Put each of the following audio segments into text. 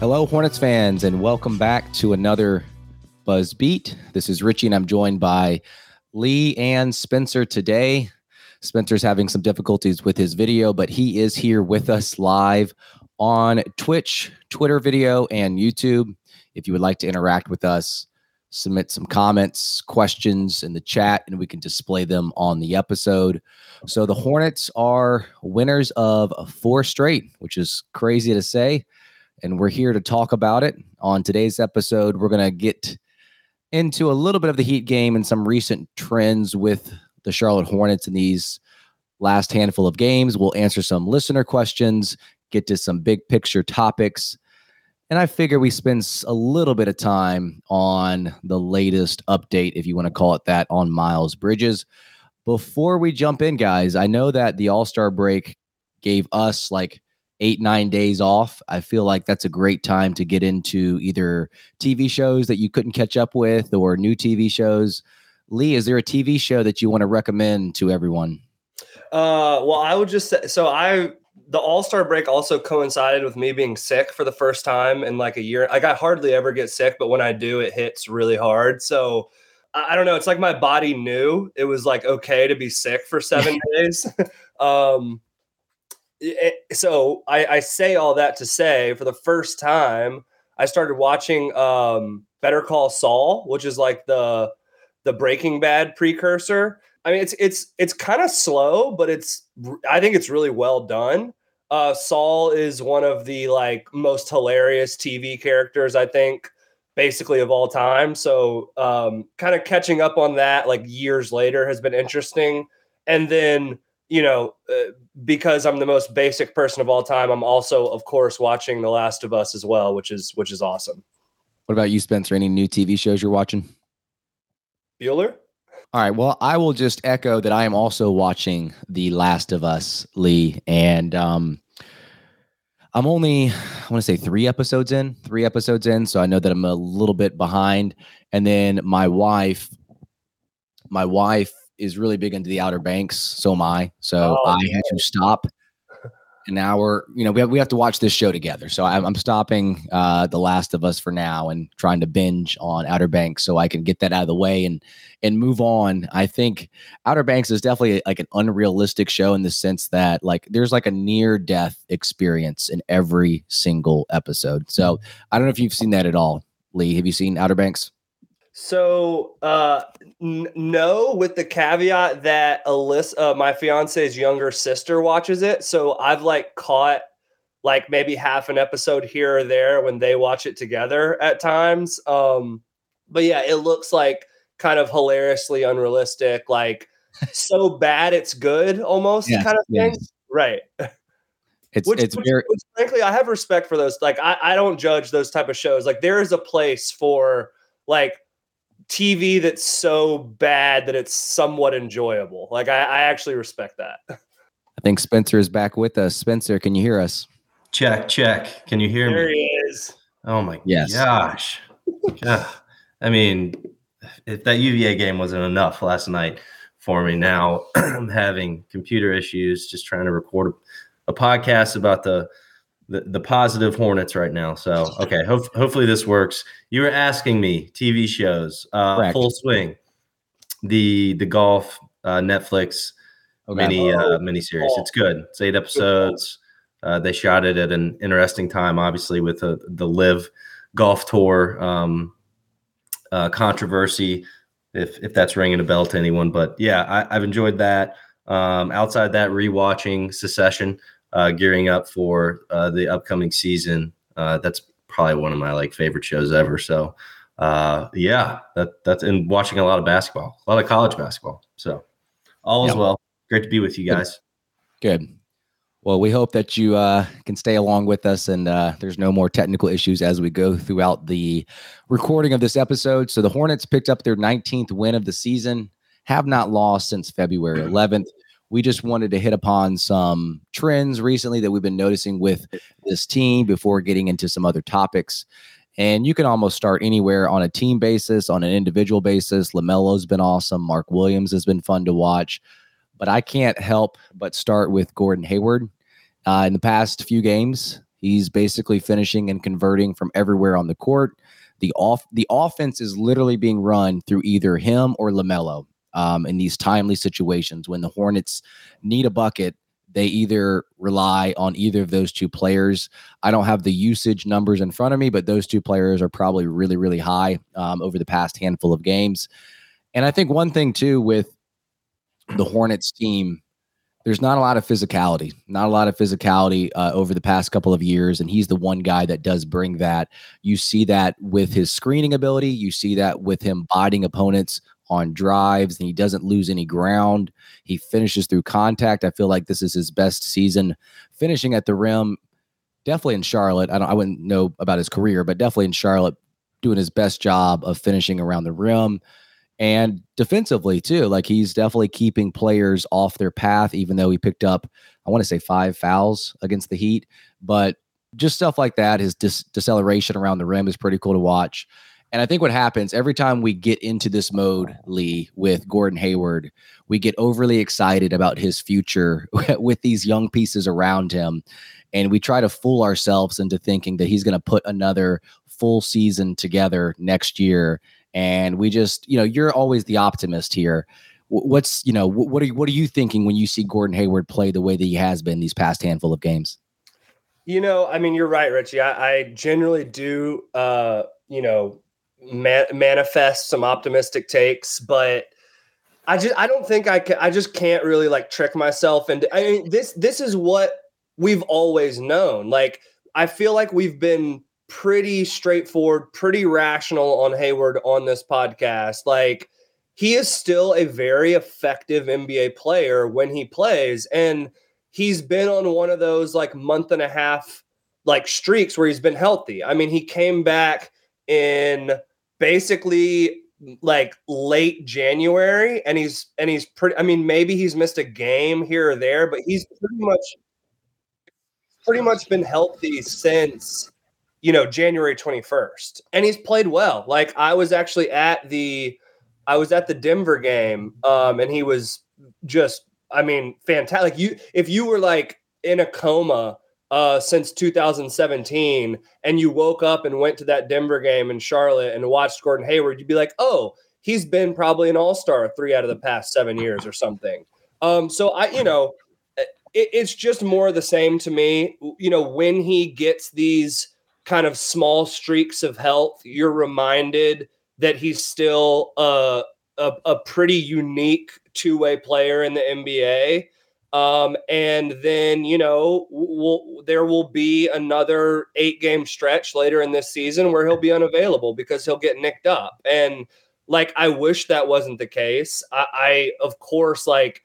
Hello, Hornets fans, and welcome back to another Buzz Beat. This is Richie, and I'm joined by Lee and Spencer today. Spencer's having some difficulties with his video, but he is here with us live on Twitch, Twitter video, and YouTube. If you would like to interact with us, submit some comments, questions in the chat, and we can display them on the episode. So the Hornets are winners of four straight, which is crazy to say and we're here to talk about it. On today's episode, we're going to get into a little bit of the Heat game and some recent trends with the Charlotte Hornets in these last handful of games. We'll answer some listener questions, get to some big picture topics. And I figure we spend a little bit of time on the latest update, if you want to call it that, on Miles Bridges. Before we jump in, guys, I know that the All Star break gave us like eight, nine days off, I feel like that's a great time to get into either TV shows that you couldn't catch up with or new TV shows. Lee, is there a TV show that you want to recommend to everyone? Uh, well, I would just say so. I the All Star break also coincided with me being sick for the first time in like a year. Like I hardly ever get sick, but when I do, it hits really hard. So I, I don't know. It's like my body knew it was like okay to be sick for seven days. um, so I, I, say all that to say for the first time I started watching um, Better Call Saul, which is like the the Breaking Bad precursor. I mean, it's it's it's kind of slow, but it's I think it's really well done. Uh, Saul is one of the like most hilarious TV characters I think basically of all time. So um, kind of catching up on that like years later has been interesting. And then you know, uh, because I'm the most basic person of all time, I'm also, of course, watching The Last of Us as well, which is which is awesome. What about you, Spencer? Any new TV shows you're watching? Bueller. All right. Well, I will just echo that I am also watching The Last of Us, Lee, and um, I'm only I want to say three episodes in, three episodes in, so I know that I'm a little bit behind. And then my wife, my wife is really big into the Outer Banks. So am I. So oh, I had to stop. And now we're, you know, we have, we have to watch this show together. So I'm, I'm stopping uh, The Last of Us for now and trying to binge on Outer Banks so I can get that out of the way and and move on. I think Outer Banks is definitely like an unrealistic show in the sense that like there's like a near death experience in every single episode. So I don't know if you've seen that at all, Lee. Have you seen Outer Banks? So uh, n- no, with the caveat that Alyssa, uh, my fiance's younger sister, watches it. So I've like caught like maybe half an episode here or there when they watch it together at times. Um, but yeah, it looks like kind of hilariously unrealistic, like so bad it's good almost yeah, kind of thing. Yes. Right. It's which, it's which, very which, frankly, I have respect for those. Like I, I don't judge those type of shows. Like there is a place for like TV that's so bad that it's somewhat enjoyable. Like I, I actually respect that. I think Spencer is back with us. Spencer, can you hear us? Check, check. Can you hear there me? There he is. Oh my yes. gosh. yeah. I mean, if that UVA game wasn't enough last night for me, now I'm having computer issues just trying to record a, a podcast about the, the, the positive Hornets right now. So okay, ho- hopefully this works. You were asking me TV shows, uh, full swing, the the golf uh, Netflix okay. mini uh, mini series. It's good. It's eight episodes. Uh, they shot it at an interesting time, obviously, with the, the LIV golf tour um, uh, controversy, if if that's ringing a bell to anyone. But yeah, I, have enjoyed that. Um, outside that, rewatching Succession, uh, gearing up for uh, the upcoming season. Uh, that's probably one of my like favorite shows ever. So uh, yeah, that that's and watching a lot of basketball, a lot of college basketball. So all yep. is well. Great to be with you guys. Good. Well, we hope that you uh, can stay along with us and uh, there's no more technical issues as we go throughout the recording of this episode. So the Hornets picked up their 19th win of the season, have not lost since February 11th. We just wanted to hit upon some trends recently that we've been noticing with this team before getting into some other topics. And you can almost start anywhere on a team basis, on an individual basis. LaMelo's been awesome. Mark Williams has been fun to watch but I can't help but start with Gordon Hayward. Uh, in the past few games, he's basically finishing and converting from everywhere on the court. The off the offense is literally being run through either him or Lamelo um, in these timely situations when the Hornets need a bucket. They either rely on either of those two players. I don't have the usage numbers in front of me, but those two players are probably really, really high um, over the past handful of games. And I think one thing too with the Hornets team, there's not a lot of physicality, not a lot of physicality uh, over the past couple of years. And he's the one guy that does bring that. You see that with his screening ability, you see that with him biting opponents on drives, and he doesn't lose any ground. He finishes through contact. I feel like this is his best season finishing at the rim. Definitely in Charlotte. I don't I wouldn't know about his career, but definitely in Charlotte, doing his best job of finishing around the rim and defensively too. Like he's definitely keeping players off their path, even though he picked up, I want to say five fouls against the Heat. But just stuff like that, his dis- deceleration around the rim is pretty cool to watch. And I think what happens every time we get into this mode, Lee, with Gordon Hayward, we get overly excited about his future with these young pieces around him. And we try to fool ourselves into thinking that he's going to put another full season together next year and we just you know you're always the optimist here what's you know what are you, what are you thinking when you see Gordon Hayward play the way that he has been these past handful of games? You know, I mean, you're right, Richie. I, I generally do, uh, you know, man, manifest some optimistic takes, but I just I don't think I can. I just can't really like trick myself into. I mean, this this is what we've always known. Like I feel like we've been pretty straightforward, pretty rational on Hayward on this podcast. Like he is still a very effective NBA player when he plays. And he's been on one of those like month and a half like streaks where he's been healthy. I mean, he came back in basically like late January and he's and he's pretty I mean maybe he's missed a game here or there but he's pretty much pretty much been healthy since you know, January 21st. And he's played well. Like I was actually at the I was at the Denver game um and he was just I mean, fantastic. Like you if you were like in a coma uh since 2017 and you woke up and went to that Denver game in Charlotte and watched Gordon Hayward, you'd be like, "Oh, he's been probably an all-star 3 out of the past 7 years or something." Um so I, you know, it, it's just more the same to me. You know, when he gets these kind of small streaks of health, you're reminded that he's still a, a, a pretty unique two way player in the NBA. Um, and then, you know, we'll, there will be another eight game stretch later in this season where he'll be unavailable because he'll get nicked up. And like, I wish that wasn't the case. I, I of course, like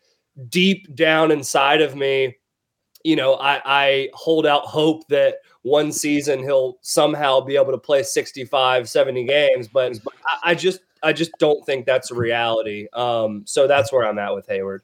deep down inside of me, you know, I, I hold out hope that one season he'll somehow be able to play 65 70 games but i, I just i just don't think that's a reality um, so that's where i'm at with hayward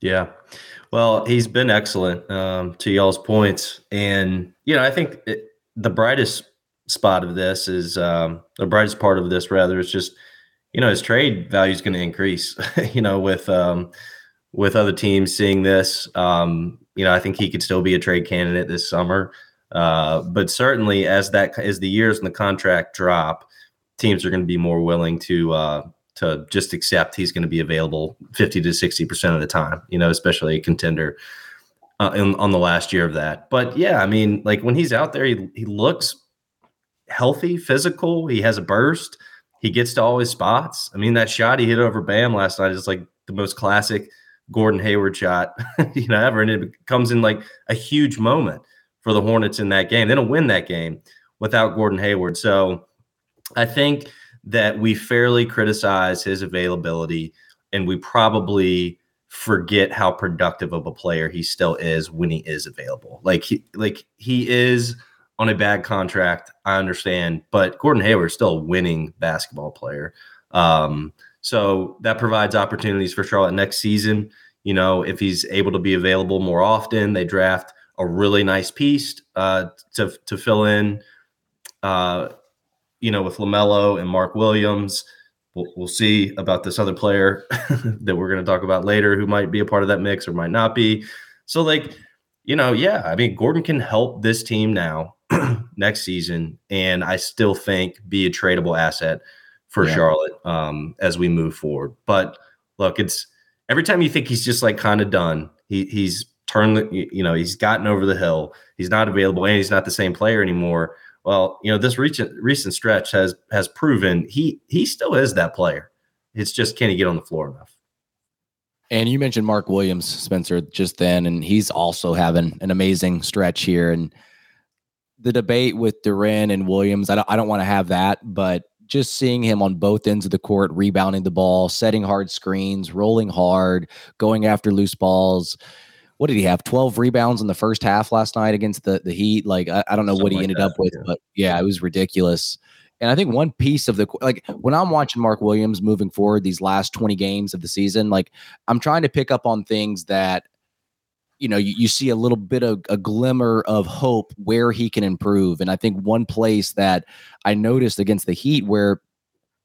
Yeah. Well, he's been excellent um, to y'all's points. And, you know, I think it, the brightest spot of this is um, the brightest part of this, rather, is just, you know, his trade value is going to increase, you know, with, um, with other teams seeing this. Um, you know, I think he could still be a trade candidate this summer. Uh, but certainly as that, as the years in the contract drop, teams are going to be more willing to, uh, to just accept he's going to be available 50 to 60% of the time, you know, especially a contender uh, in, on the last year of that. But yeah, I mean, like when he's out there, he, he looks healthy, physical. He has a burst. He gets to all his spots. I mean, that shot he hit over Bam last night is like the most classic Gordon Hayward shot, you know, ever. And it comes in like a huge moment for the Hornets in that game. They don't win that game without Gordon Hayward. So I think – that we fairly criticize his availability and we probably forget how productive of a player he still is when he is available. Like he like he is on a bad contract, I understand, but Gordon Hayward is still a winning basketball player. Um, so that provides opportunities for Charlotte next season. You know, if he's able to be available more often, they draft a really nice piece uh, to to fill in uh, you know, with LaMelo and Mark Williams. We'll, we'll see about this other player that we're going to talk about later who might be a part of that mix or might not be. So, like, you know, yeah, I mean, Gordon can help this team now next season, and I still think be a tradable asset for yeah. Charlotte um, as we move forward. But look, it's every time you think he's just like kind of done, he he's turned the, you know, he's gotten over the hill. He's not available, and he's not the same player anymore. Well, you know, this recent recent stretch has has proven he he still is that player. It's just can he get on the floor enough? And you mentioned Mark Williams, Spencer, just then, and he's also having an amazing stretch here. And the debate with Duren and Williams, I don't, I don't want to have that, but just seeing him on both ends of the court, rebounding the ball, setting hard screens, rolling hard, going after loose balls what did he have? 12 rebounds in the first half last night against the, the Heat. Like, I, I don't know Something what he like ended that, up with, yeah. but yeah, it was ridiculous. And I think one piece of the like when I'm watching Mark Williams moving forward these last 20 games of the season, like I'm trying to pick up on things that you know you, you see a little bit of a glimmer of hope where he can improve. And I think one place that I noticed against the Heat where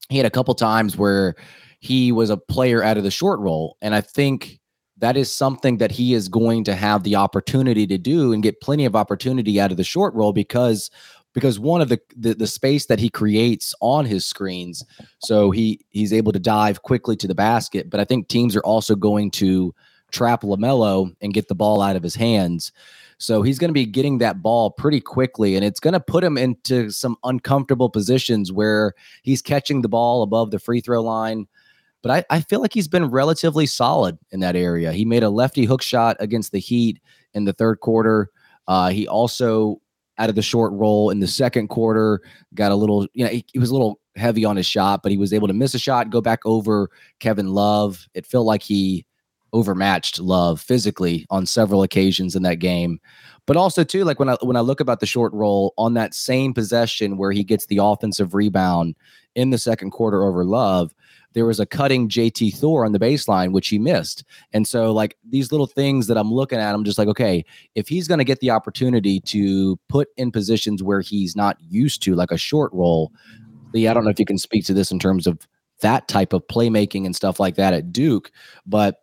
he had a couple times where he was a player out of the short roll. And I think that is something that he is going to have the opportunity to do and get plenty of opportunity out of the short roll because because one of the, the, the space that he creates on his screens. So he he's able to dive quickly to the basket but i think teams are also going to trap lamelo and get the ball out of his hands. So he's going to be getting that ball pretty quickly and it's going to put him into some uncomfortable positions where he's catching the ball above the free throw line but I, I feel like he's been relatively solid in that area. He made a lefty hook shot against the Heat in the third quarter. Uh, he also out of the short roll in the second quarter got a little, you know, he, he was a little heavy on his shot, but he was able to miss a shot, go back over Kevin Love. It felt like he overmatched Love physically on several occasions in that game. But also too, like when I when I look about the short roll on that same possession where he gets the offensive rebound in the second quarter over Love, there was a cutting JT Thor on the baseline, which he missed. And so, like these little things that I'm looking at, I'm just like, okay, if he's going to get the opportunity to put in positions where he's not used to, like a short roll, Lee, I don't know if you can speak to this in terms of that type of playmaking and stuff like that at Duke, but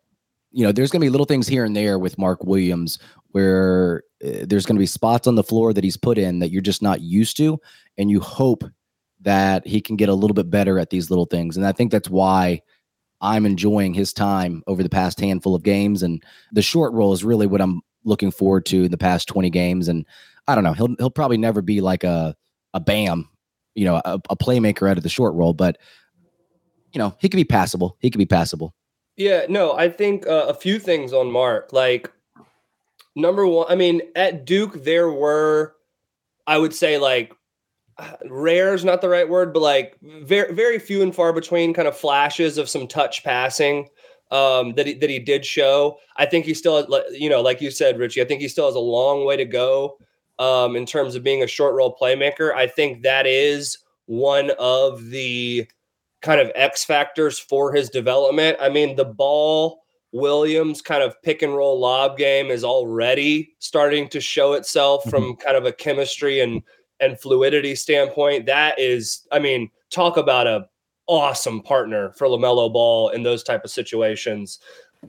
you know, there's going to be little things here and there with Mark Williams where uh, there's going to be spots on the floor that he's put in that you're just not used to, and you hope that he can get a little bit better at these little things. And I think that's why I'm enjoying his time over the past handful of games. And the short roll is really what I'm looking forward to in the past 20 games. And I don't know, he'll he'll probably never be like a a Bam, you know, a, a playmaker out of the short roll, but you know, he could be passable. He could be passable. Yeah, no, I think uh, a few things on Mark. Like number one, I mean, at Duke there were, I would say, like rare is not the right word, but like very very few and far between kind of flashes of some touch passing um, that he that he did show. I think he still, you know, like you said, Richie. I think he still has a long way to go um, in terms of being a short roll playmaker. I think that is one of the kind of X factors for his development. I mean, the ball Williams kind of pick and roll lob game is already starting to show itself from mm-hmm. kind of a chemistry and and fluidity standpoint, that is, I mean, talk about a awesome partner for LaMelo Ball in those type of situations.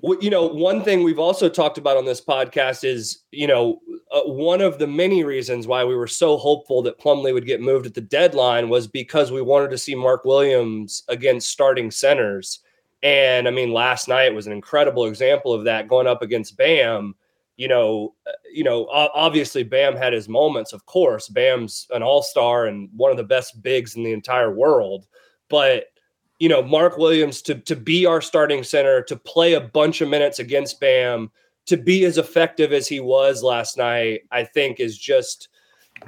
You know, one thing we've also talked about on this podcast is, you know, uh, one of the many reasons why we were so hopeful that Plumlee would get moved at the deadline was because we wanted to see Mark Williams against starting centers. And I mean, last night was an incredible example of that going up against Bam you know, uh, you know, obviously Bam had his moments. Of course, Bam's an all-star and one of the best bigs in the entire world. But you know, Mark Williams to to be our starting center, to play a bunch of minutes against Bam, to be as effective as he was last night, I think is just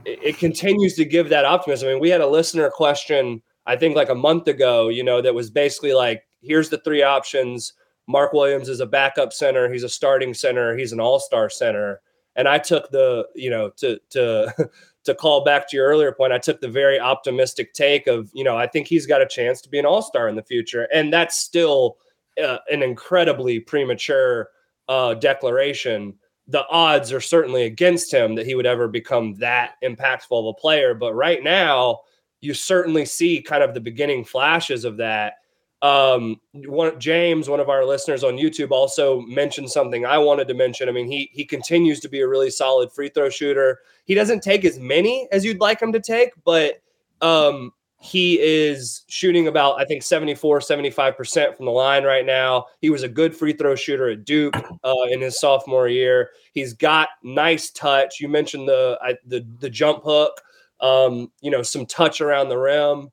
it, it continues to give that optimism. I mean, we had a listener question, I think like a month ago, you know, that was basically like, here's the three options Mark Williams is a backup center. He's a starting center. He's an all-star center. And I took the, you know, to to to call back to your earlier point, I took the very optimistic take of, you know, I think he's got a chance to be an all-star in the future, and that's still uh, an incredibly premature uh, declaration. The odds are certainly against him that he would ever become that impactful of a player. But right now, you certainly see kind of the beginning flashes of that. Um, one James, one of our listeners on YouTube, also mentioned something I wanted to mention. I mean, he he continues to be a really solid free throw shooter. He doesn't take as many as you'd like him to take, but um, he is shooting about I think 74, 75% from the line right now. He was a good free throw shooter at Duke uh, in his sophomore year. He's got nice touch. You mentioned the the the jump hook, um, you know, some touch around the rim.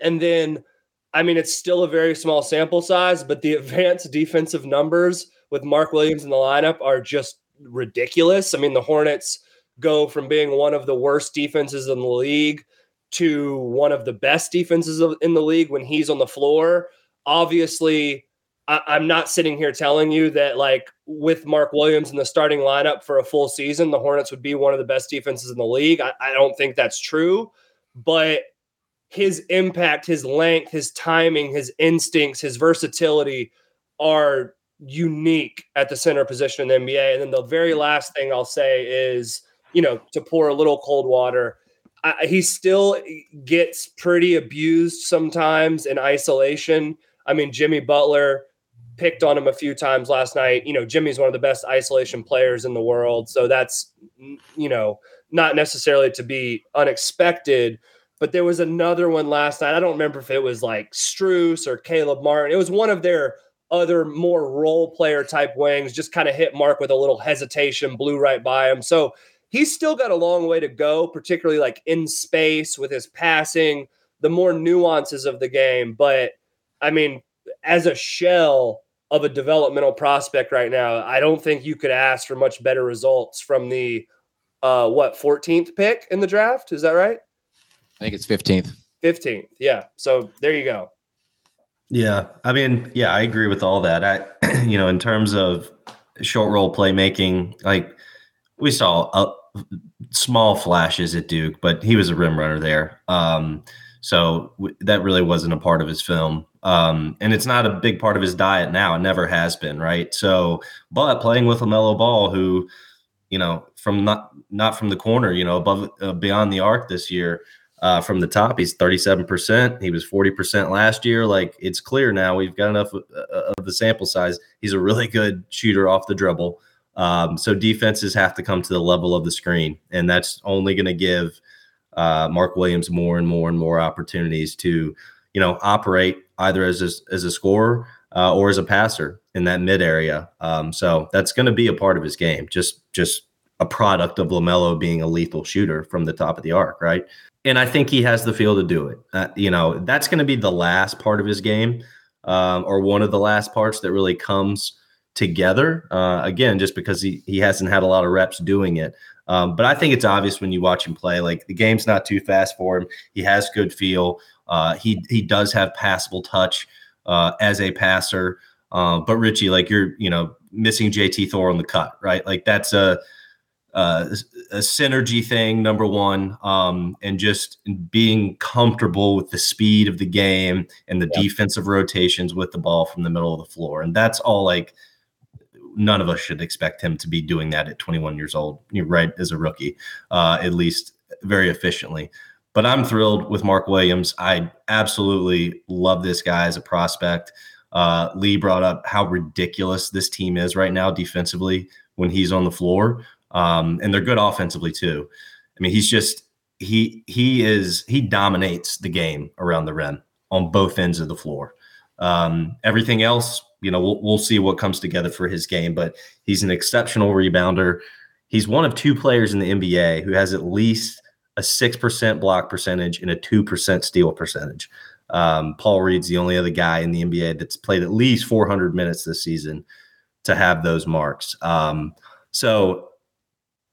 And then I mean, it's still a very small sample size, but the advanced defensive numbers with Mark Williams in the lineup are just ridiculous. I mean, the Hornets go from being one of the worst defenses in the league to one of the best defenses in the league when he's on the floor. Obviously, I, am not sitting here telling you that, like, with Mark Williams in the starting lineup for a full season, the Hornets would be one of the best defenses in the league. I, I don't think that's true. But his impact, his length, his timing, his instincts, his versatility are unique at the center position in the NBA. And then the very last thing I'll say is, you know, to pour a little cold water, I, he still gets pretty abused sometimes in isolation. I mean, Jimmy Butler picked on him a few times last night. You know, Jimmy's one of the best isolation players in the world. So that's, you know, not necessarily to be unexpected but there was another one last night. I don't remember if it was like Strus or Caleb Martin. It was one of their other more role player type wings, just kind of hit Mark with a little hesitation, blew right by him. So he's still got a long way to go, particularly like in space with his passing, the more nuances of the game. But I mean, as a shell of a developmental prospect right now, I don't think you could ask for much better results from the uh what 14th pick in the draft. Is that right? I think it's 15th. 15th. Yeah. So there you go. Yeah. I mean, yeah, I agree with all that. I, you know, in terms of short roll playmaking, like we saw a, small flashes at Duke, but he was a rim runner there. Um, so w- that really wasn't a part of his film. Um, and it's not a big part of his diet now. It never has been, right? So, but playing with LaMelo Ball, who, you know, from not not from the corner, you know, above uh, beyond the arc this year, uh, from the top, he's 37%. He was 40% last year. Like it's clear now we've got enough of, uh, of the sample size. He's a really good shooter off the dribble. Um, so defenses have to come to the level of the screen, and that's only going to give uh, Mark Williams more and more and more opportunities to, you know, operate either as a, as a scorer uh, or as a passer in that mid area. Um, so that's going to be a part of his game. Just just a product of Lamelo being a lethal shooter from the top of the arc, right? And I think he has the feel to do it. Uh, you know, that's going to be the last part of his game, um, or one of the last parts that really comes together. Uh, again, just because he he hasn't had a lot of reps doing it. Um, but I think it's obvious when you watch him play. Like the game's not too fast for him. He has good feel. Uh, he he does have passable touch uh, as a passer. Uh, but Richie, like you're, you know, missing JT Thor on the cut, right? Like that's a a, a synergy thing, number one, um, and just being comfortable with the speed of the game and the yep. defensive rotations with the ball from the middle of the floor, and that's all like none of us should expect him to be doing that at 21 years old, right? As a rookie, uh, at least very efficiently. But I'm thrilled with Mark Williams. I absolutely love this guy as a prospect. Uh, Lee brought up how ridiculous this team is right now defensively when he's on the floor, um, and they're good offensively too. I mean, he's just he he is he dominates the game around the rim on both ends of the floor. Um, everything else you know, we'll, we'll see what comes together for his game, but he's an exceptional rebounder. He's one of two players in the NBA who has at least a 6% block percentage and a 2% steal percentage. Um, Paul Reed's the only other guy in the NBA that's played at least 400 minutes this season to have those marks. Um, so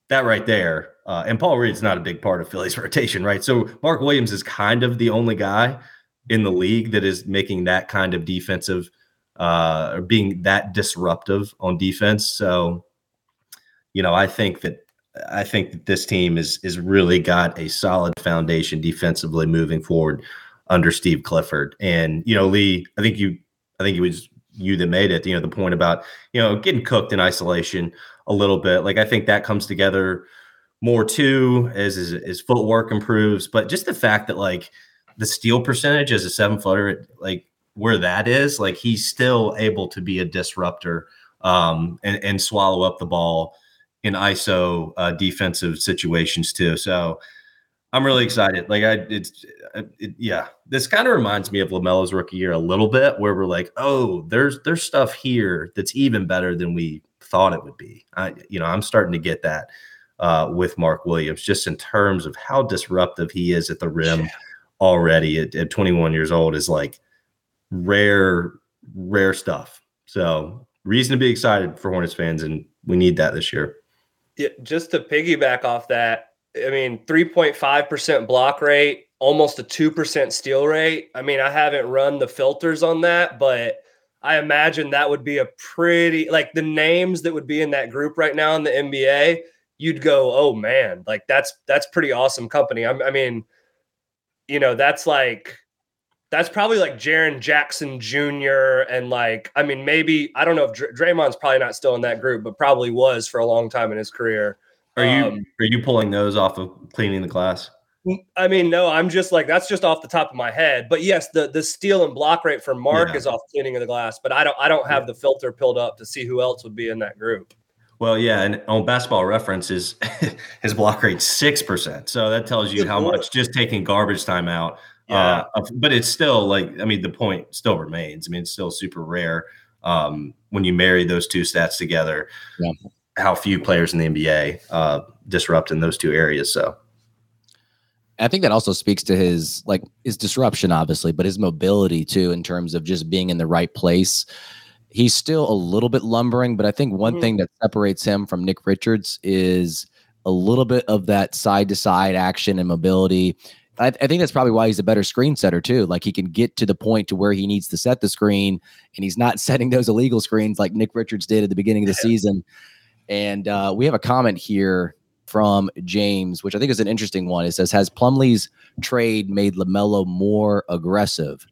that right there, uh, and Paul Reed's not a big part of Philly's rotation, right? So Mark Williams is kind of the only guy in the league that is making that kind of defensive – uh, or being that disruptive on defense. So, you know, I think that I think that this team is is really got a solid foundation defensively moving forward under Steve Clifford. And you know, Lee, I think you, I think it was you that made it. You know, the point about you know getting cooked in isolation a little bit. Like I think that comes together more too as his, his footwork improves, but just the fact that like the steal percentage as a seven footer, like where that is, like he's still able to be a disruptor um, and, and swallow up the ball in ISO uh, defensive situations too. So I'm really excited. Like I, it's, uh, it, yeah, this kind of reminds me of Lamelo's rookie year a little bit, where we're like, oh, there's there's stuff here that's even better than we thought it would be. I, you know, I'm starting to get that uh, with Mark Williams, just in terms of how disruptive he is at the rim yeah. already at, at 21 years old. Is like rare, rare stuff. So reason to be excited for Hornets fans, and we need that this year. Yeah, just to piggyback off that, I mean, 3.5% block rate, almost a 2% steal rate. I mean, I haven't run the filters on that, but I imagine that would be a pretty like the names that would be in that group right now in the NBA, you'd go, "Oh man, like that's that's pretty awesome company." I, I mean, you know, that's like that's probably like Jaren Jackson Jr. and like I mean maybe I don't know if Dr- Draymond's probably not still in that group, but probably was for a long time in his career. Are you um, are you pulling those off of cleaning the glass? I mean, no, I'm just like that's just off the top of my head. But yes, the the steal and block rate for Mark yeah. is off cleaning of the glass, but I don't I don't have yeah. the filter pulled up to see who else would be in that group. Well, yeah, and on basketball references, his block rate six percent. So that tells you how much just taking garbage time out yeah. Uh, but it's still like, I mean, the point still remains. I mean, it's still super rare um, when you marry those two stats together. Yeah. How few players in the NBA uh, disrupt in those two areas. So, I think that also speaks to his like his disruption, obviously, but his mobility too, in terms of just being in the right place. He's still a little bit lumbering, but I think one mm-hmm. thing that separates him from Nick Richards is a little bit of that side to side action and mobility I, I, think that's probably why he's a better screen setter too. Like he can get to the point to where he needs to set the screen, and he's not setting those illegal screens like Nick Richards did at the beginning of the season. And uh, we have a comment here from James, which I think is an interesting one. It says, "Has Plumlee's trade made Lamelo more aggressive?"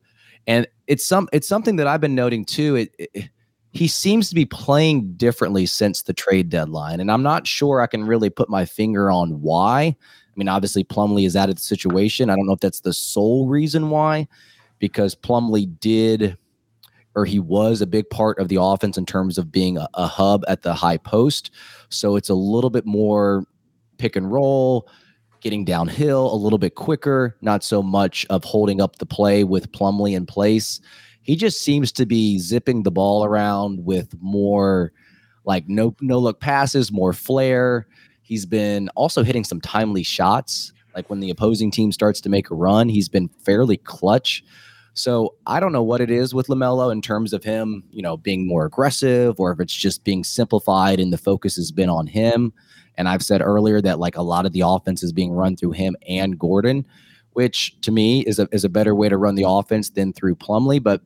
And it's some it's something that I've been noting too. It, it he seems to be playing differently since the trade deadline, and I'm not sure I can really put my finger on why. I mean, obviously Plumlee is out of the situation. I don't know if that's the sole reason why, because Plumlee did or he was a big part of the offense in terms of being a, a, hub at the high post. So it's a little bit more pick and roll, getting downhill a little bit quicker, not so much of holding up the play with Plumlee in place. He just seems to be zipping the ball around with more like no no look passes, more flair. He's been also hitting some timely shots. Like when the opposing team starts to make a run, he's been fairly clutch. So I don't know what it is with LaMelo in terms of him, you know, being more aggressive or if it's just being simplified and the focus has been on him. And I've said earlier that like a lot of the offense is being run through him and Gordon, which to me is a is a better way to run the offense than through Plumlee. But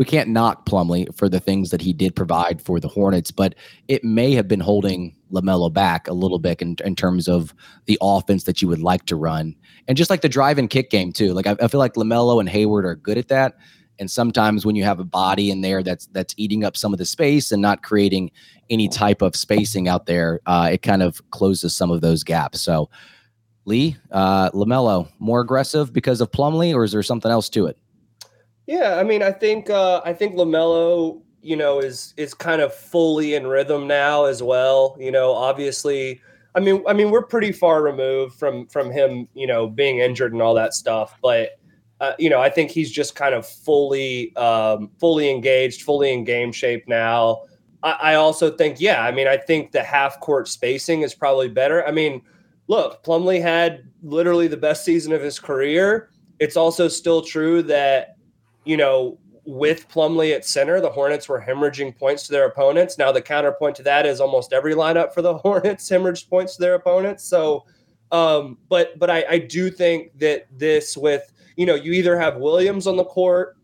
we can't knock Plumlee for the things that he did provide for the Hornets, but it may have been holding LaMelo back a little bit in, in terms of the offense that you would like to run. And just like the drive and kick game, too. Like I, I feel like LaMelo and Hayward are good at that. And sometimes when you have a body in there that's that's eating up some of the space and not creating any type of spacing out there, uh, it kind of closes some of those gaps. So, Lee, uh, Lamelo, more aggressive because of Plumlee, or is there something else to it? Yeah, I mean, I think uh, I think Lamelo, you know, is is kind of fully in rhythm now as well. You know, obviously, I mean, I mean, we're pretty far removed from from him, you know, being injured and all that stuff. But uh, you know, I think he's just kind of fully um, fully engaged, fully in game shape now. I, I also think, yeah, I mean, I think the half court spacing is probably better. I mean, look, Plumlee had literally the best season of his career. It's also still true that you know, with Plumlee at center, the Hornets were hemorrhaging points to their opponents. Now the counterpoint to that is almost every lineup for the Hornets hemorrhaged points to their opponents. So, um, but but I, I do think that this with you know you either have Williams on the court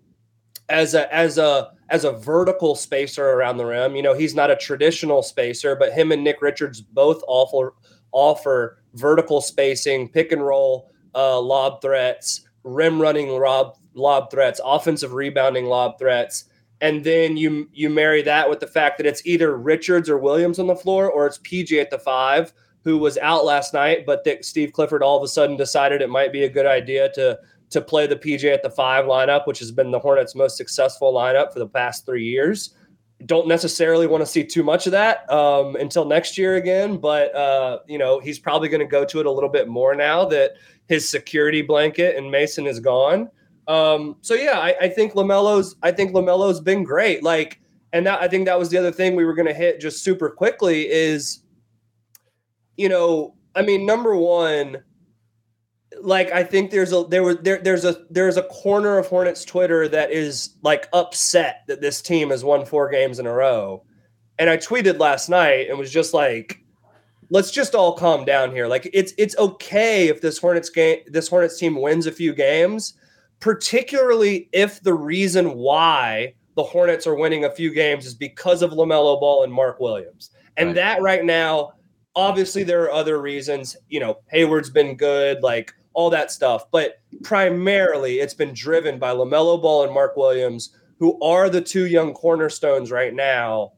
as a as a as a vertical spacer around the rim. You know he's not a traditional spacer, but him and Nick Richards both offer offer vertical spacing, pick and roll, uh, lob threats, rim running lob lob threats, offensive rebounding lob threats. And then you you marry that with the fact that it's either Richards or Williams on the floor, or it's PJ at the five, who was out last night, but that Steve Clifford all of a sudden decided it might be a good idea to to play the PJ at the five lineup, which has been the Hornets' most successful lineup for the past three years. Don't necessarily want to see too much of that um, until next year again, but uh, you know he's probably going to go to it a little bit more now that his security blanket and Mason is gone. Um, so yeah, I, I think Lamelo's I think Lamelo's been great. Like, and that I think that was the other thing we were gonna hit just super quickly is, you know, I mean, number one, like I think there's a there was there there's a there's a corner of Hornets Twitter that is like upset that this team has won four games in a row. And I tweeted last night and was just like, let's just all calm down here. Like it's it's okay if this Hornets game this Hornets team wins a few games particularly if the reason why the Hornets are winning a few games is because of LaMelo Ball and Mark Williams. And right. that right now, obviously, there are other reasons. You know, Hayward's been good, like all that stuff. But primarily, it's been driven by LaMelo Ball and Mark Williams, who are the two young cornerstones right now.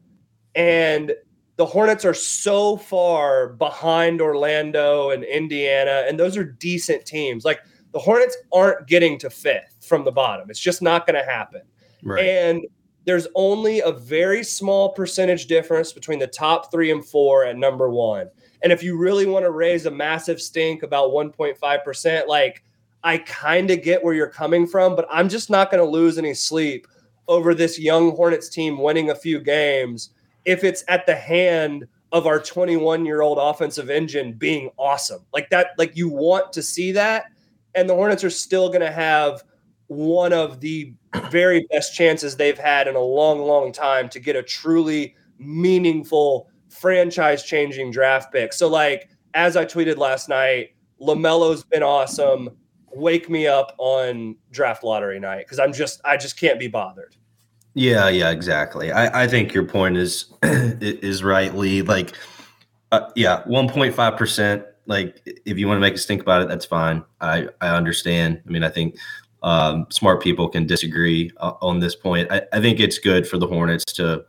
And the Hornets are so far behind Orlando and Indiana, and those are decent teams. Like the Hornets aren't getting to fifth from the bottom. It's just not going to happen. Right. And there's only a very small percentage difference between the top three and four at number one. And if you really want to raise a massive stink about 1.5%, like I kind of get where you're coming from, but I'm just not going to lose any sleep over this young Hornets team winning a few games if it's at the hand of our 21 year old offensive engine being awesome. Like that, like you want to see that and the Hornets are still going to have one of the very best chances they've had in a long, long time to get a truly meaningful franchise changing draft pick. So, like, as I tweeted last night, LaMelo's been awesome. wake me up on draft lottery night because I'm just I just can't be bothered. Yeah, yeah, exactly. I, I think your point is is right, Lee. Like, uh, yeah, one point five percent. Like, if you want to make us think about it, that's fine. I I understand. I mean, I think um, smart people can disagree uh, on this point. I, I think it's good for the Hornets to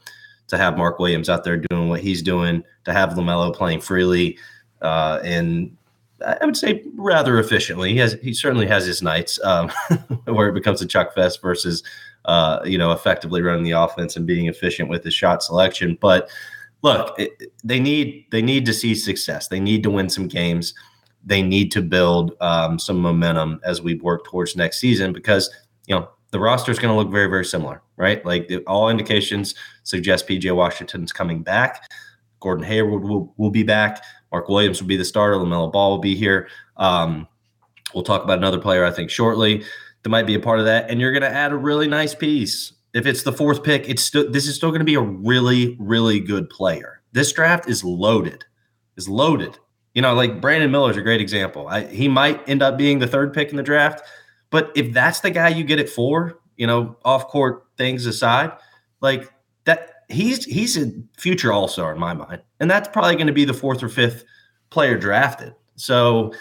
to have Mark Williams out there doing what he's doing, to have LaMelo playing freely, uh, and I would say rather efficiently. He has he certainly has his nights um, where it becomes a chuck fest versus uh, you know effectively running the offense and being efficient with his shot selection. But look, it, they need they need to see success. They need to win some games. They need to build um, some momentum as we work towards next season because you know the roster is going to look very very similar, right? Like the, all indications suggest PJ Washington's coming back. Gordon Hayward will, will be back. Mark Williams will be the starter. LaMelo Ball will be here. Um, we'll talk about another player, I think, shortly that might be a part of that. And you're going to add a really nice piece. If it's the fourth pick, it's still this is still going to be a really, really good player. This draft is loaded, is loaded. You know, like Brandon Miller is a great example. I, he might end up being the third pick in the draft, but if that's the guy you get it for, you know, off court things aside, like that he's he's a future all star in my mind, and that's probably going to be the fourth or fifth player drafted. So,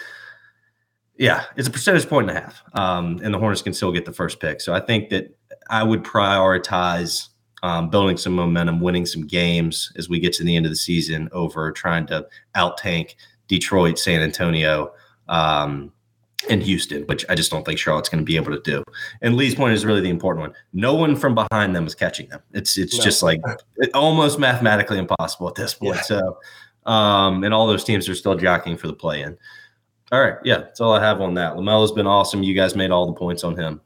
yeah, it's a percentage point and a half, um, and the Hornets can still get the first pick. So I think that I would prioritize um, building some momentum, winning some games as we get to the end of the season over trying to out tank Detroit, San Antonio. Um, in Houston, which I just don't think Charlotte's going to be able to do. And Lee's point is really the important one. No one from behind them is catching them. It's it's no. just like almost mathematically impossible at this point. Yeah. So, um, and all those teams are still jockeying for the play in. All right, yeah, that's all I have on that. LaMelo's been awesome. You guys made all the points on him.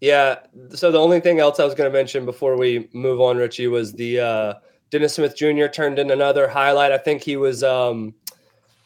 Yeah. So the only thing else I was going to mention before we move on, Richie, was the uh, Dennis Smith Jr. turned in another highlight. I think he was. Um,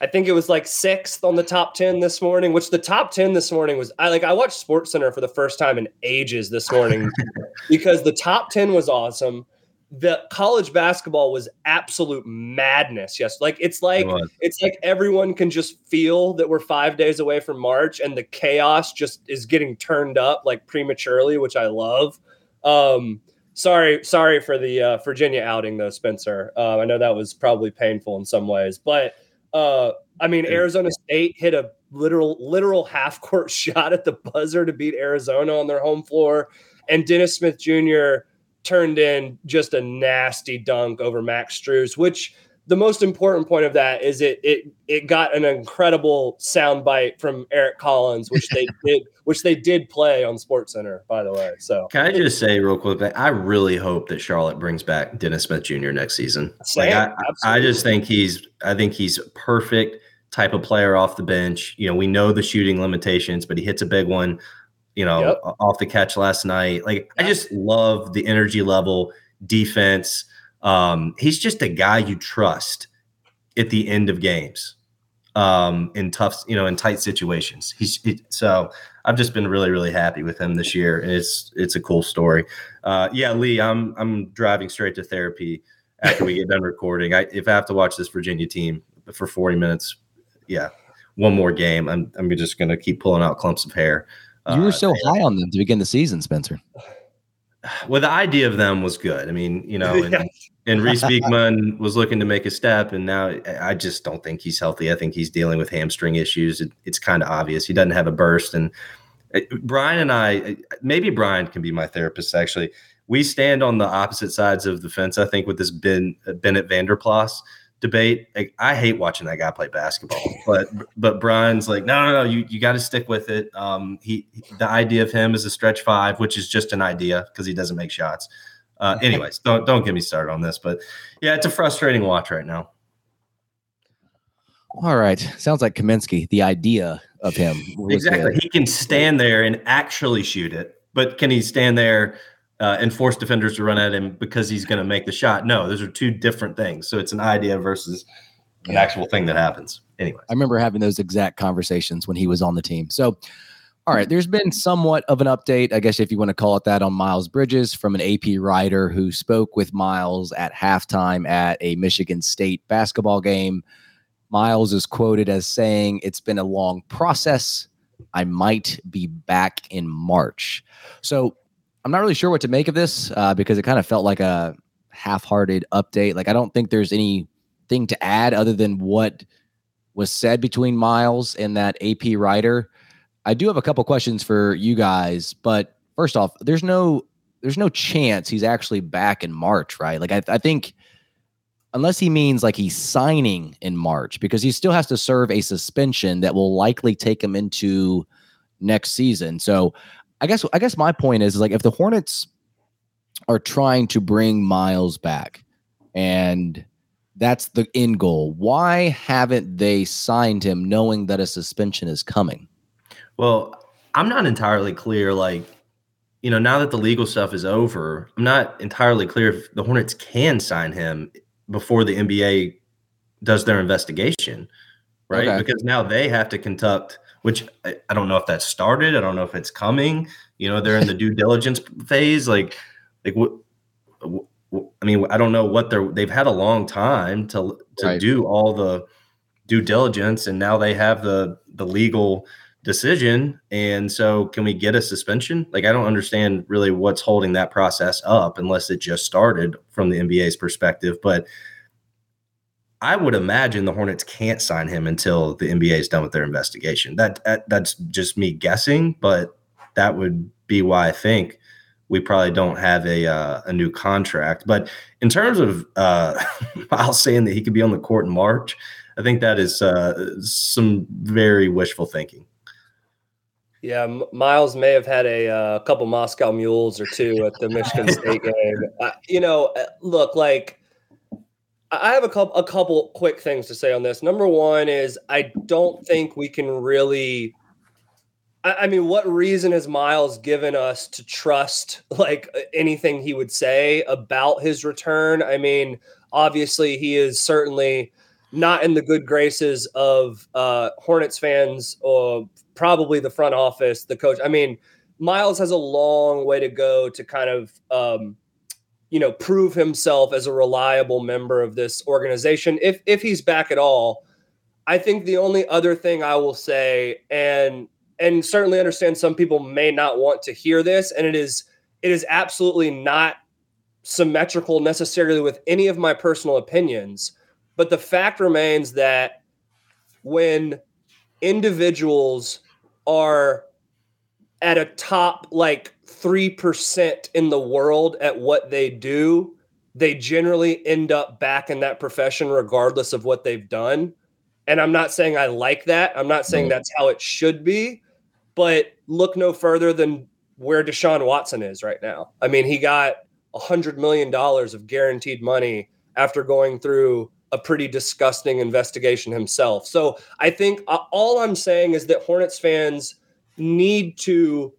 I think it was like sixth on the top 10 this morning, which the top 10 this morning was I like I watched Sports Center for the first time in ages this morning because the top 10 was awesome. The college basketball was absolute madness. Yes. Like it's like it it's like everyone can just feel that we're five days away from March and the chaos just is getting turned up like prematurely, which I love. Um sorry, sorry for the uh, Virginia outing though, Spencer. Uh, I know that was probably painful in some ways, but uh, I mean, Arizona State hit a literal literal half court shot at the buzzer to beat Arizona on their home floor, and Dennis Smith Jr. turned in just a nasty dunk over Max Strus, which the most important point of that is it it it got an incredible soundbite from Eric Collins, which they did which they did play on Sports Center, by the way. So can I just say real quick that I really hope that Charlotte brings back Dennis Smith Jr. next season. Same, like I, I just think he's I think he's perfect type of player off the bench. You know, we know the shooting limitations, but he hits a big one. You know, yep. off the catch last night. Like I just love the energy level, defense um, he's just a guy you trust at the end of games um, in tough, you know, in tight situations. He's he, so I've just been really, really happy with him this year. And it's it's a cool story. Uh, yeah, Lee, I'm I'm driving straight to therapy after we get done recording. I if I have to watch this Virginia team for 40 minutes, yeah, one more game, I'm I'm just gonna keep pulling out clumps of hair. You were uh, so high on them to begin the season, Spencer. Well, the idea of them was good. I mean, you know, and, and Reece Beekman was looking to make a step, and now I just don't think he's healthy. I think he's dealing with hamstring issues. It, it's kind of obvious he doesn't have a burst. And uh, Brian and I, uh, maybe Brian can be my therapist. Actually, we stand on the opposite sides of the fence. I think with this ben, uh, Bennett Vanderplas debate. Like, I hate watching that guy play basketball, but but Brian's like, no, no, no, you you got to stick with it. Um, he the idea of him is a stretch five, which is just an idea because he doesn't make shots. Uh, anyways, don't don't get me started on this, but yeah, it's a frustrating watch right now. All right, sounds like Kaminsky. The idea of him exactly. Good. He can stand there and actually shoot it, but can he stand there uh, and force defenders to run at him because he's going to make the shot? No, those are two different things. So it's an idea versus an actual thing that happens. Anyway, I remember having those exact conversations when he was on the team. So all right, there's been somewhat of an update, I guess if you want to call it that, on Miles Bridges from an AP writer who spoke with Miles at halftime at a Michigan State basketball game. Miles is quoted as saying, It's been a long process. I might be back in March. So I'm not really sure what to make of this uh, because it kind of felt like a half-hearted update. Like I don't think there's anything to add other than what was said between Miles and that AP writer. I do have a couple questions for you guys, but first off, there's no there's no chance he's actually back in March, right? Like I, I think unless he means like he's signing in March because he still has to serve a suspension that will likely take him into next season. So I guess I guess my point is, is like if the Hornets are trying to bring Miles back and that's the end goal, why haven't they signed him knowing that a suspension is coming? Well, I'm not entirely clear like you know, now that the legal stuff is over, I'm not entirely clear if the Hornets can sign him before the NBA does their investigation, right? Okay. Because now they have to conduct, which I, I, don't know if that started. I don't know if it's coming. You know, they're in the due diligence phase. Like, like what? I mean, I don't know what they're. They've had a long time to to right. do all the due diligence, and now they have the the legal decision. And so, can we get a suspension? Like, I don't understand really what's holding that process up unless it just started from the NBA's perspective. But I would imagine the Hornets can't sign him until the NBA is done with their investigation. That, that that's just me guessing, but that would be why I think we probably don't have a uh, a new contract. But in terms of uh, Miles saying that he could be on the court in March, I think that is uh, some very wishful thinking. Yeah, Miles may have had a uh, couple Moscow mules or two at the Michigan State game. You know, uh, look, like I have a couple a couple quick things to say on this. Number one is I don't think we can really. I, I mean, what reason has Miles given us to trust like anything he would say about his return? I mean, obviously he is certainly not in the good graces of uh, Hornets fans or probably the front office, the coach. I mean, Miles has a long way to go to kind of, um, you know, prove himself as a reliable member of this organization. If if he's back at all, I think the only other thing I will say, and and certainly understand some people may not want to hear this, and it is it is absolutely not symmetrical necessarily with any of my personal opinions, but the fact remains that when individuals are at a top like 3% in the world at what they do, they generally end up back in that profession regardless of what they've done. And I'm not saying I like that. I'm not saying that's how it should be, but look no further than where Deshaun Watson is right now. I mean, he got a hundred million dollars of guaranteed money after going through a pretty disgusting investigation himself. So I think uh, all I'm saying is that Hornets fans need to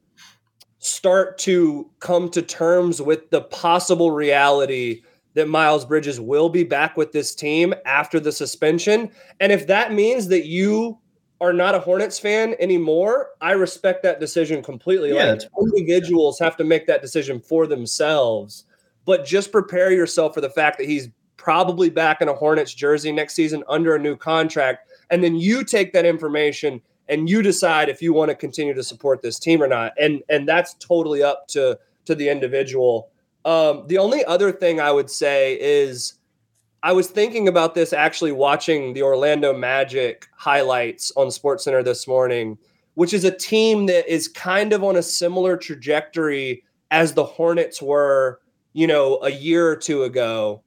start to come to terms with the possible reality that Miles Bridges will be back with this team after the suspension. And if that means that you are not a Hornets fan anymore, I respect that decision completely. Yeah, like individuals have to make that decision for themselves. But just prepare yourself for the fact that he's probably back in a Hornets jersey next season under a new contract. And then you take that information and you decide if you want to continue to support this team or not. And and that's totally up to to the individual. Um, the only other thing I would say is I was thinking about this actually watching the Orlando Magic highlights on SportsCenter this morning, which is a team that is kind of on a similar trajectory as the Hornets were, you know, a year or two ago.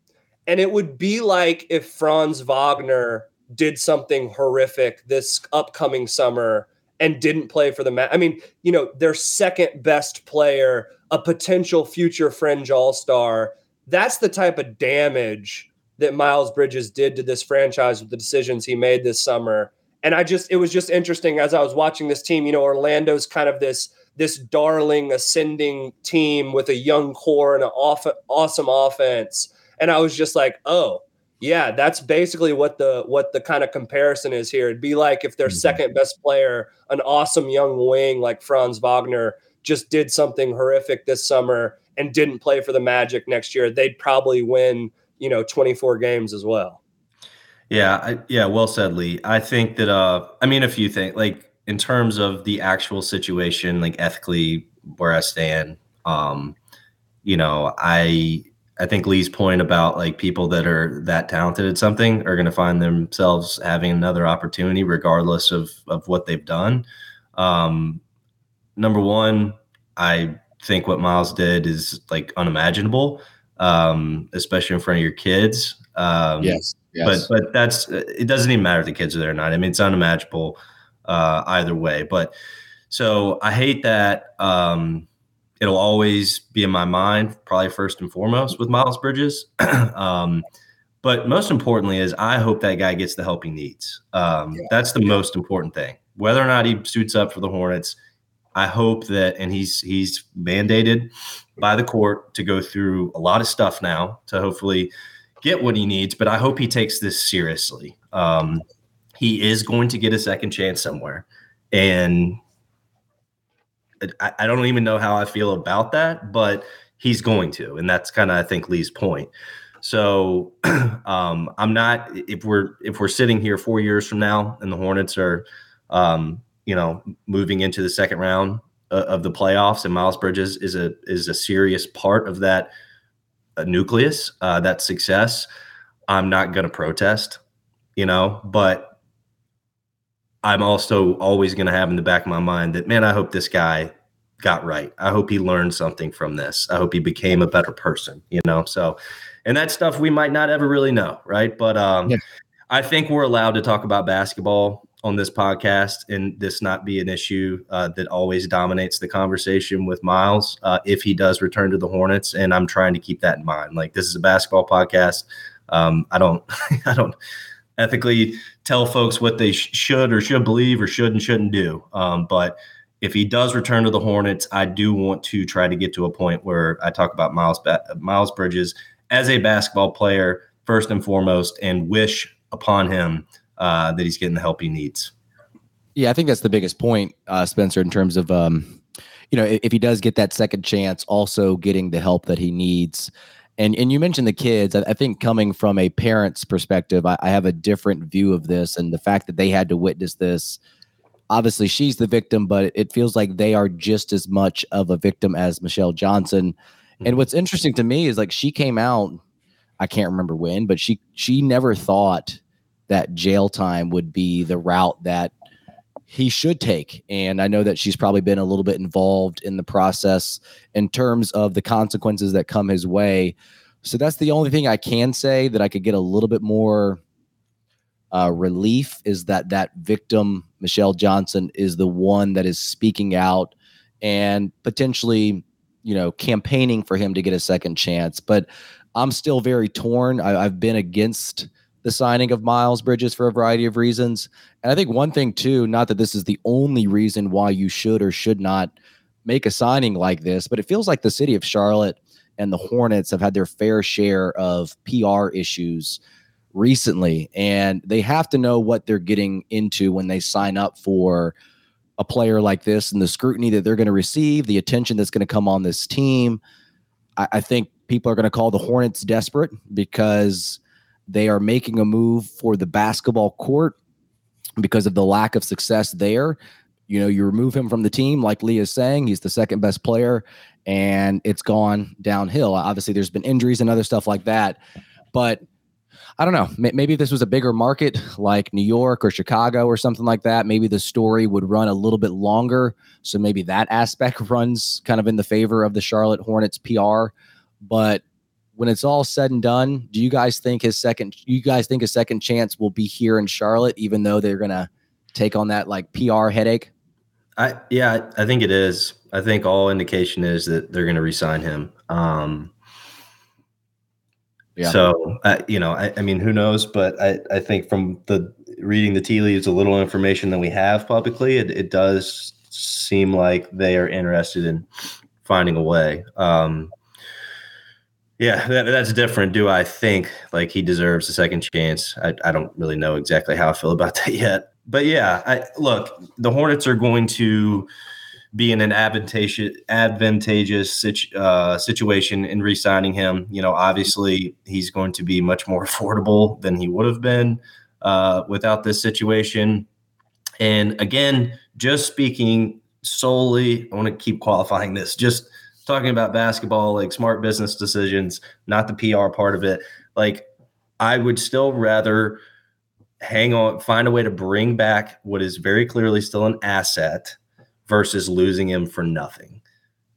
And it would be like if Franz Wagner did something horrific this upcoming summer and didn't play for the match. I mean, you know, their second best player, a potential future fringe all star. That's the type of damage that Miles Bridges did to this franchise with the decisions he made this summer. And I just, it was just interesting as I was watching this team. You know, Orlando's kind of this this darling ascending team with a young core and an off, awesome offense and I was just like, oh, yeah, that's basically what the what the kind of comparison is here. It'd be like if their mm-hmm. second best player, an awesome young wing like Franz Wagner, just did something horrific this summer and didn't play for the Magic next year, they'd probably win, you know, 24 games as well. Yeah, I, yeah, well said, Lee. I think that uh I mean a few things like in terms of the actual situation, like ethically where I stand, um, you know, I I think Lee's point about like people that are that talented at something are going to find themselves having another opportunity regardless of of what they've done. Um, number one, I think what Miles did is like unimaginable, um, especially in front of your kids. Um, yes, yes. But but that's it. Doesn't even matter if the kids are there or not. I mean, it's unimaginable uh, either way. But so I hate that. Um, it'll always be in my mind, probably first and foremost with Miles Bridges. um, but most importantly is I hope that guy gets the help he needs. Um, yeah. That's the most important thing. Whether or not he suits up for the Hornets, I hope that, and he's he's mandated by the court to go through a lot of stuff now to hopefully get what he needs. But I hope he takes this seriously. Um, he is going to get a second chance somewhere, and I, don't even know how I feel about that, but he's going to, and that's kind of I think Lee's point. So um, I'm not if we're if we're sitting here four years from now and the Hornets are um, you know moving into the second round of the playoffs and Miles Bridges is a is a serious part of that uh, nucleus uh, that success. I'm not going to protest, you know, but I'm also always going to have in the back of my mind that, man, I hope this guy got right. I hope he learned something from this. I hope he became a better person, you know? So, and that stuff we might not ever really know, right? But um, yeah. I think we're allowed to talk about basketball on this podcast and this not be an issue uh, that always dominates the conversation with Miles uh, if he does return to the Hornets. And I'm trying to keep that in mind. Like, this is a basketball podcast. Um, I don't, I don't ethically tell folks what they sh- should or should believe or should and shouldn't do. Um, but if he does return to the Hornets, I do want to try to get to a point where I talk about Miles ba- Miles Bridges as a basketball player first and foremost, and wish upon him uh, that he's getting the help he needs. Yeah, I think that's the biggest point, uh, Spencer, in terms of um, you know if he does get that second chance, also getting the help that he needs. And and you mentioned the kids. I, I think coming from a parent's perspective, I, I, have a different view of this, and the fact that they had to witness this. Obviously, she's the victim, but it feels like they are just as much of a victim as Mychelle Johnson. And what's interesting to me is like she came out, I can't remember when, but she she never thought that jail time would be the route that he should take. And I know that she's probably been a little bit involved in the process in terms of the consequences that come his way. So that's the only thing I can say that I could get a little bit more uh, relief is that that victim, Mychelle Johnson, is the one that is speaking out and potentially, you know, campaigning for him to get a second chance. But I'm still very torn. I, I've been against the signing of Miles Bridges for a variety of reasons. And I think one thing too, not that this is the only reason why you should or should not make a signing like this, but it feels like the city of Charlotte and the Hornets have had their fair share of PR issues recently and they have to know what they're getting into when they sign up for a player like this and the scrutiny that they're going to receive, the attention that's going to come on this team. I, I think people are going to call the Hornets desperate because they are making a move for the basketball court because of the lack of success there. You know, you remove him from the team, like Lee is saying, he's the second best player, and it's gone downhill. Obviously, there's been injuries and other stuff like that. But I don't know. Maybe this was a bigger market like New York or Chicago or something like that, maybe the story would run a little bit longer. So maybe that aspect runs kind of in the favor of the Charlotte Hornets PR. But when it's all said and done, do you guys think his second you guys think his second chance will be here in Charlotte, even though they're gonna take on that like PR headache? I yeah, I think it is. I think all indication is that they're gonna resign him. Um yeah. So uh, you know, I, I mean, who knows? But I, I think from the reading the tea leaves, a little information that we have publicly, it, it does seem like they are interested in finding a way. Um, yeah, that, that's different. Do I think like he deserves a second chance? I, I don't really know exactly how I feel about that yet. But yeah, I, look, the Hornets are going to be in an advantageous advantageous uh, situation in re-signing him. You know, obviously he's going to be much more affordable than he would have been uh, without this situation. And again, just speaking solely, I want to keep qualifying this, just talking about basketball, like smart business decisions, not the PR part of it. Like, I would still rather hang on, find a way to bring back what is very clearly still an asset versus losing him for nothing.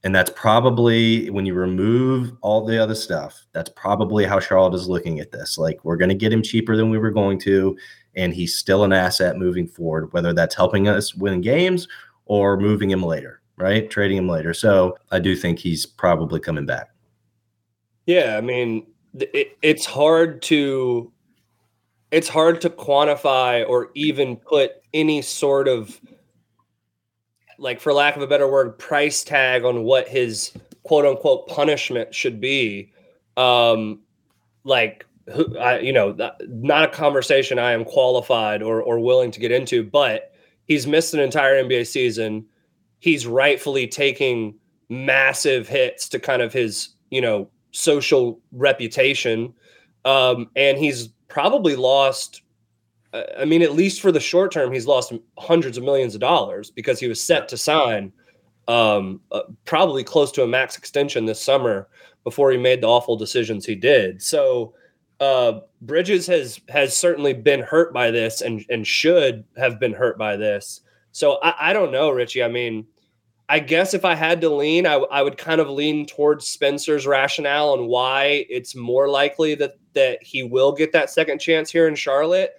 And that's probably when you remove all the other stuff, that's probably how Charlotte is looking at this. Like, we're going to get him cheaper than we were going to, and he's still an asset moving forward, whether that's helping us win games or moving him later, right? Trading him later. So I do think he's probably coming back. Yeah. I mean, it, it's hard to it's hard to quantify or even put any sort of like for lack of a better word price tag on what his quote unquote punishment should be um like I, you know not a conversation i am qualified or or willing to get into but he's missed an entire nba season he's rightfully taking massive hits to kind of his you know social reputation um and he's probably lost uh, I mean, at least for the short term, he's lost hundreds of millions of dollars because he was set to sign um, uh, probably close to a max extension this summer before he made the awful decisions he did. So uh, Bridges has has certainly been hurt by this and and should have been hurt by this. So I, I don't know, Richie. I mean, I guess if I had to lean, I, I would kind of lean towards Spencer's rationale on why it's more likely that that he will get that second chance here in Charlotte.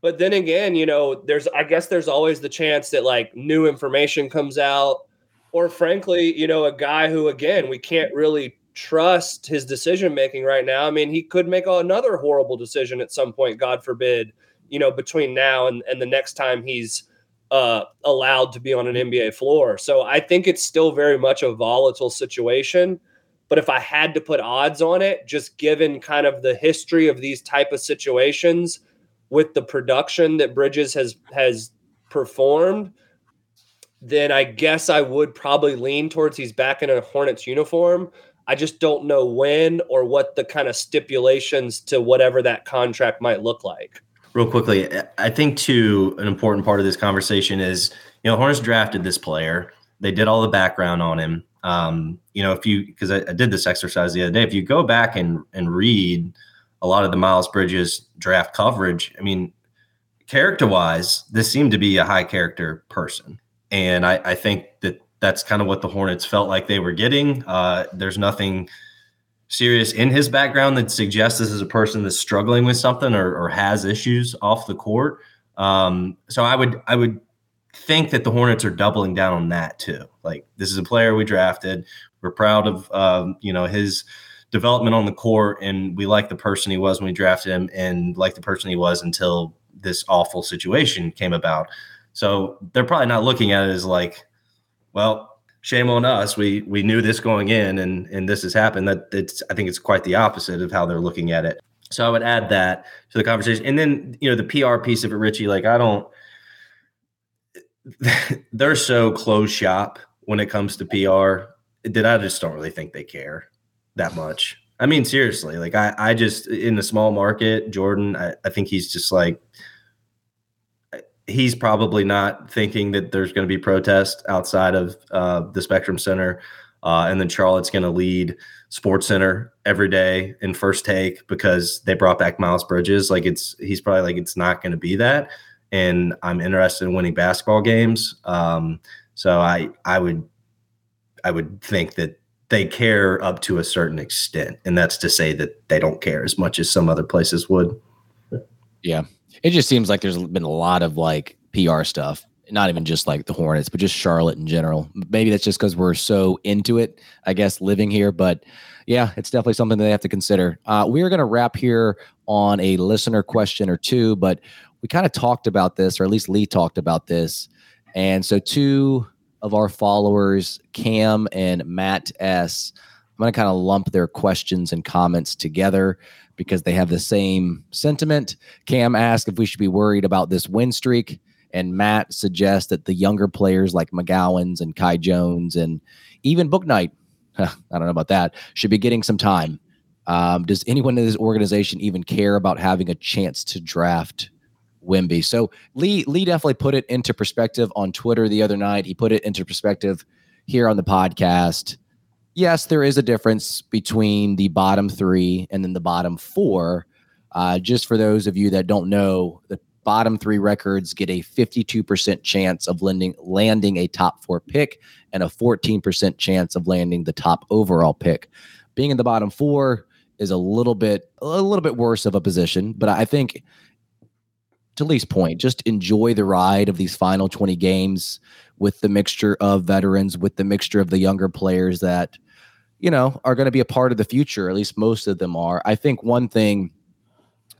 But then again, you know, there's I guess there's always the chance that like new information comes out, or frankly, you know, a guy who again we can't really trust his decision making right now. I mean, he could make another horrible decision at some point, God forbid, you know, between now and, and the next time he's uh, allowed to be on an NBA floor. So I think it's still very much a volatile situation. But if I had to put odds on it, just given kind of the history of these type of situations with the production that Bridges has has performed, then I guess I would probably lean towards he's back in a Hornets uniform. I just don't know when or what the kind of stipulations to whatever that contract might look like. Real quickly, I think too an important part of this conversation is you know Hornets drafted this player. They did all the background on him. Um, you know, if you because I, I, did this exercise the other day, if you go back and and read a lot of the Miles Bridges draft coverage, I mean, character wise, this seemed to be a high character person, and I, I think that that's kind of what the Hornets felt like they were getting. Uh, there's nothing serious in his background that suggests this is a person that's struggling with something or, or has issues off the court. Um, so I would I would think that the Hornets are doubling down on that too. Like this is a player we drafted. We're proud of um, you know his development on the court, and we like the person he was when we drafted him, and like the person he was until this awful situation came about. So they're probably not looking at it as like, well, shame on us. We we knew this going in, and and this has happened. That it's I think it's quite the opposite of how they're looking at it. So I would add that to the conversation, and then you know the PR piece of it, Richie. Like I don't they're so closed shop when it comes to PR that I just don't really think they care that much. I mean, seriously, like I, I just in a small market, Jordan, I, I think he's just like he's probably not thinking that there's going to be protest outside of uh, the Spectrum Center, uh, and then Charlotte's going to lead Sports Center every day in first take because they brought back Miles Bridges. Like it's he's probably like it's not going to be that and I'm interested in winning basketball games. Um, so I I would I would think that they care up to a certain extent, and that's to say that they don't care as much as some other places would. Yeah, it just seems like there's been a lot of like PR stuff, not even just like the Hornets, but just Charlotte in general. Maybe that's just because we're so into it, I guess, living here. But yeah, it's definitely something that they have to consider. Uh, we're going to wrap here on a listener question or two, but we kind of talked about this, or at least Lee talked about this. And so, two of our followers, Cam and Matt S., I'm going to kind of lump their questions and comments together because they have the same sentiment. Cam asked if we should be worried about this win streak. And Matt suggests that the younger players like McGowens and Kai Jones and even Bouknight, I don't know about that, should be getting some time. Um, does anyone in this organization even care about having a chance to draft Wemby? So Lee Lee definitely put it into perspective on Twitter the other night. He put it into perspective here on the podcast. Yes, there is a difference between the bottom three and then the bottom four. Uh, just for those of you that don't know, the bottom three records get a 52% chance of landing, landing a top four pick and a 14% chance of landing the top overall pick. Being in the bottom four is a little bit a little bit worse of a position, but I think to Lee's point, just enjoy the ride of these final 20 games with the mixture of veterans, with the mixture of the younger players that, you know, are going to be a part of the future. At least most of them are. I think one thing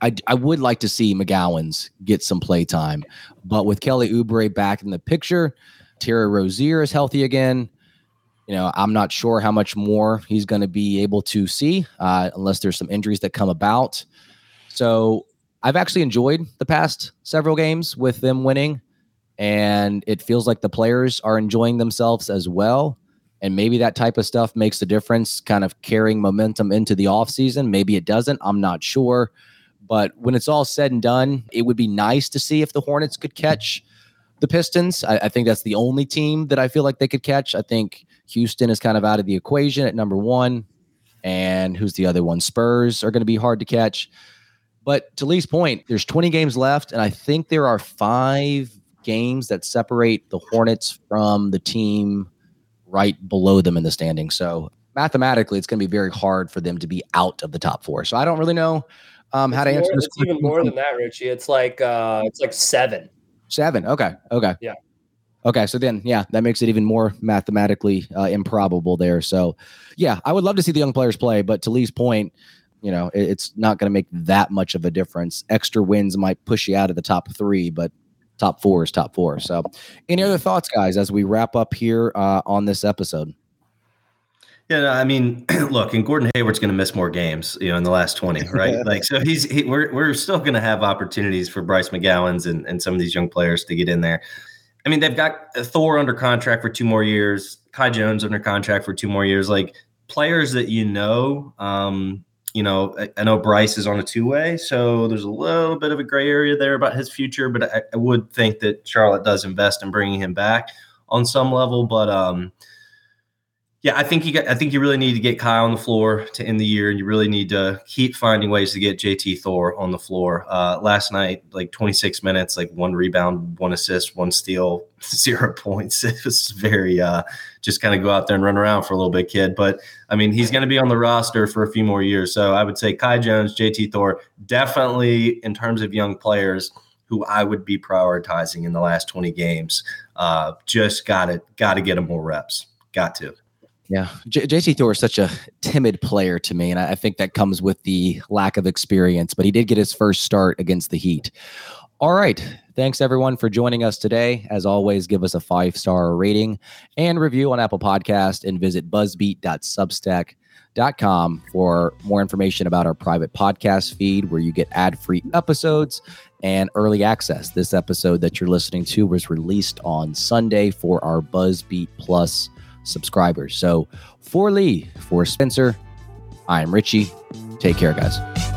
I, I would like to see McGowens get some play time, but with Kelly Oubre back in the picture, Terry Rozier is healthy again. You know, I'm not sure how much more he's going to be able to see uh, unless there's some injuries that come about. So I've actually enjoyed the past several games with them winning, and it feels like the players are enjoying themselves as well. And maybe that type of stuff makes the difference, kind of carrying momentum into the offseason. Maybe it doesn't. I'm not sure. But when it's all said and done, it would be nice to see if the Hornets could catch the Pistons. I, I think that's the only team that I feel like they could catch. I think Houston is kind of out of the equation at number one. And who's the other one? Spurs are going to be hard to catch. But to Lee's point, there's 20 games left, and I think there are five games that separate the Hornets from the team right below them in the standing. So mathematically, it's going to be very hard for them to be out of the top four. So I don't really know um, how to more, answer this. It's even more than that, Richie. It's like uh, it's like seven. Seven. Okay. Okay. Yeah. Okay, so then, yeah, that makes it even more mathematically uh, improbable there. So, yeah, I would love to see the young players play, but to Lee's point, you know, it, it's not going to make that much of a difference. Extra wins might push you out of the top three, but top four is top four. So, any other thoughts, guys, as we wrap up here uh, on this episode? Yeah, no, I mean, look, and Gordon Hayward's going to miss more games, you know, in the last twenty, right? like, so he's he, we're we're still going to have opportunities for Bryce McGowens and and some of these young players to get in there. I mean, they've got Thor under contract for two more years, Kai Jones under contract for two more years. Like players that you know, um, you know, I, know Bryce is on a two way, so there's a little bit of a gray area there about his future. But I, I, would think that Charlotte does invest in bringing him back on some level. But um, yeah, I think you got. I think you really need to get Kyle on the floor to end the year, and you really need to keep finding ways to get JT Thor on the floor. Uh, last night, like 26 minutes, like one rebound, one assist, one steal, zero points. It was very uh, just kind of go out there and run around for a little bit, kid. But I mean, he's going to be on the roster for a few more years, so I would say Kai Jones, JT Thor, definitely in terms of young players who I would be prioritizing in the last 20 games. Uh, just got to got to get them more reps. Got to. Yeah, J- JT Thor is such a timid player to me, and I, I think that comes with the lack of experience. But he did get his first start against the Heat. All right. Thanks everyone for joining us today. As always, give us a five star rating and review on Apple Podcast and visit buzzbeat.substack.com for more information about our private podcast feed where you get ad free episodes and early access. This episode that you're listening to was released on Sunday for our Buzzbeat Plus subscribers. So for Lee, for Spencer, I'm Richie. Take care, guys.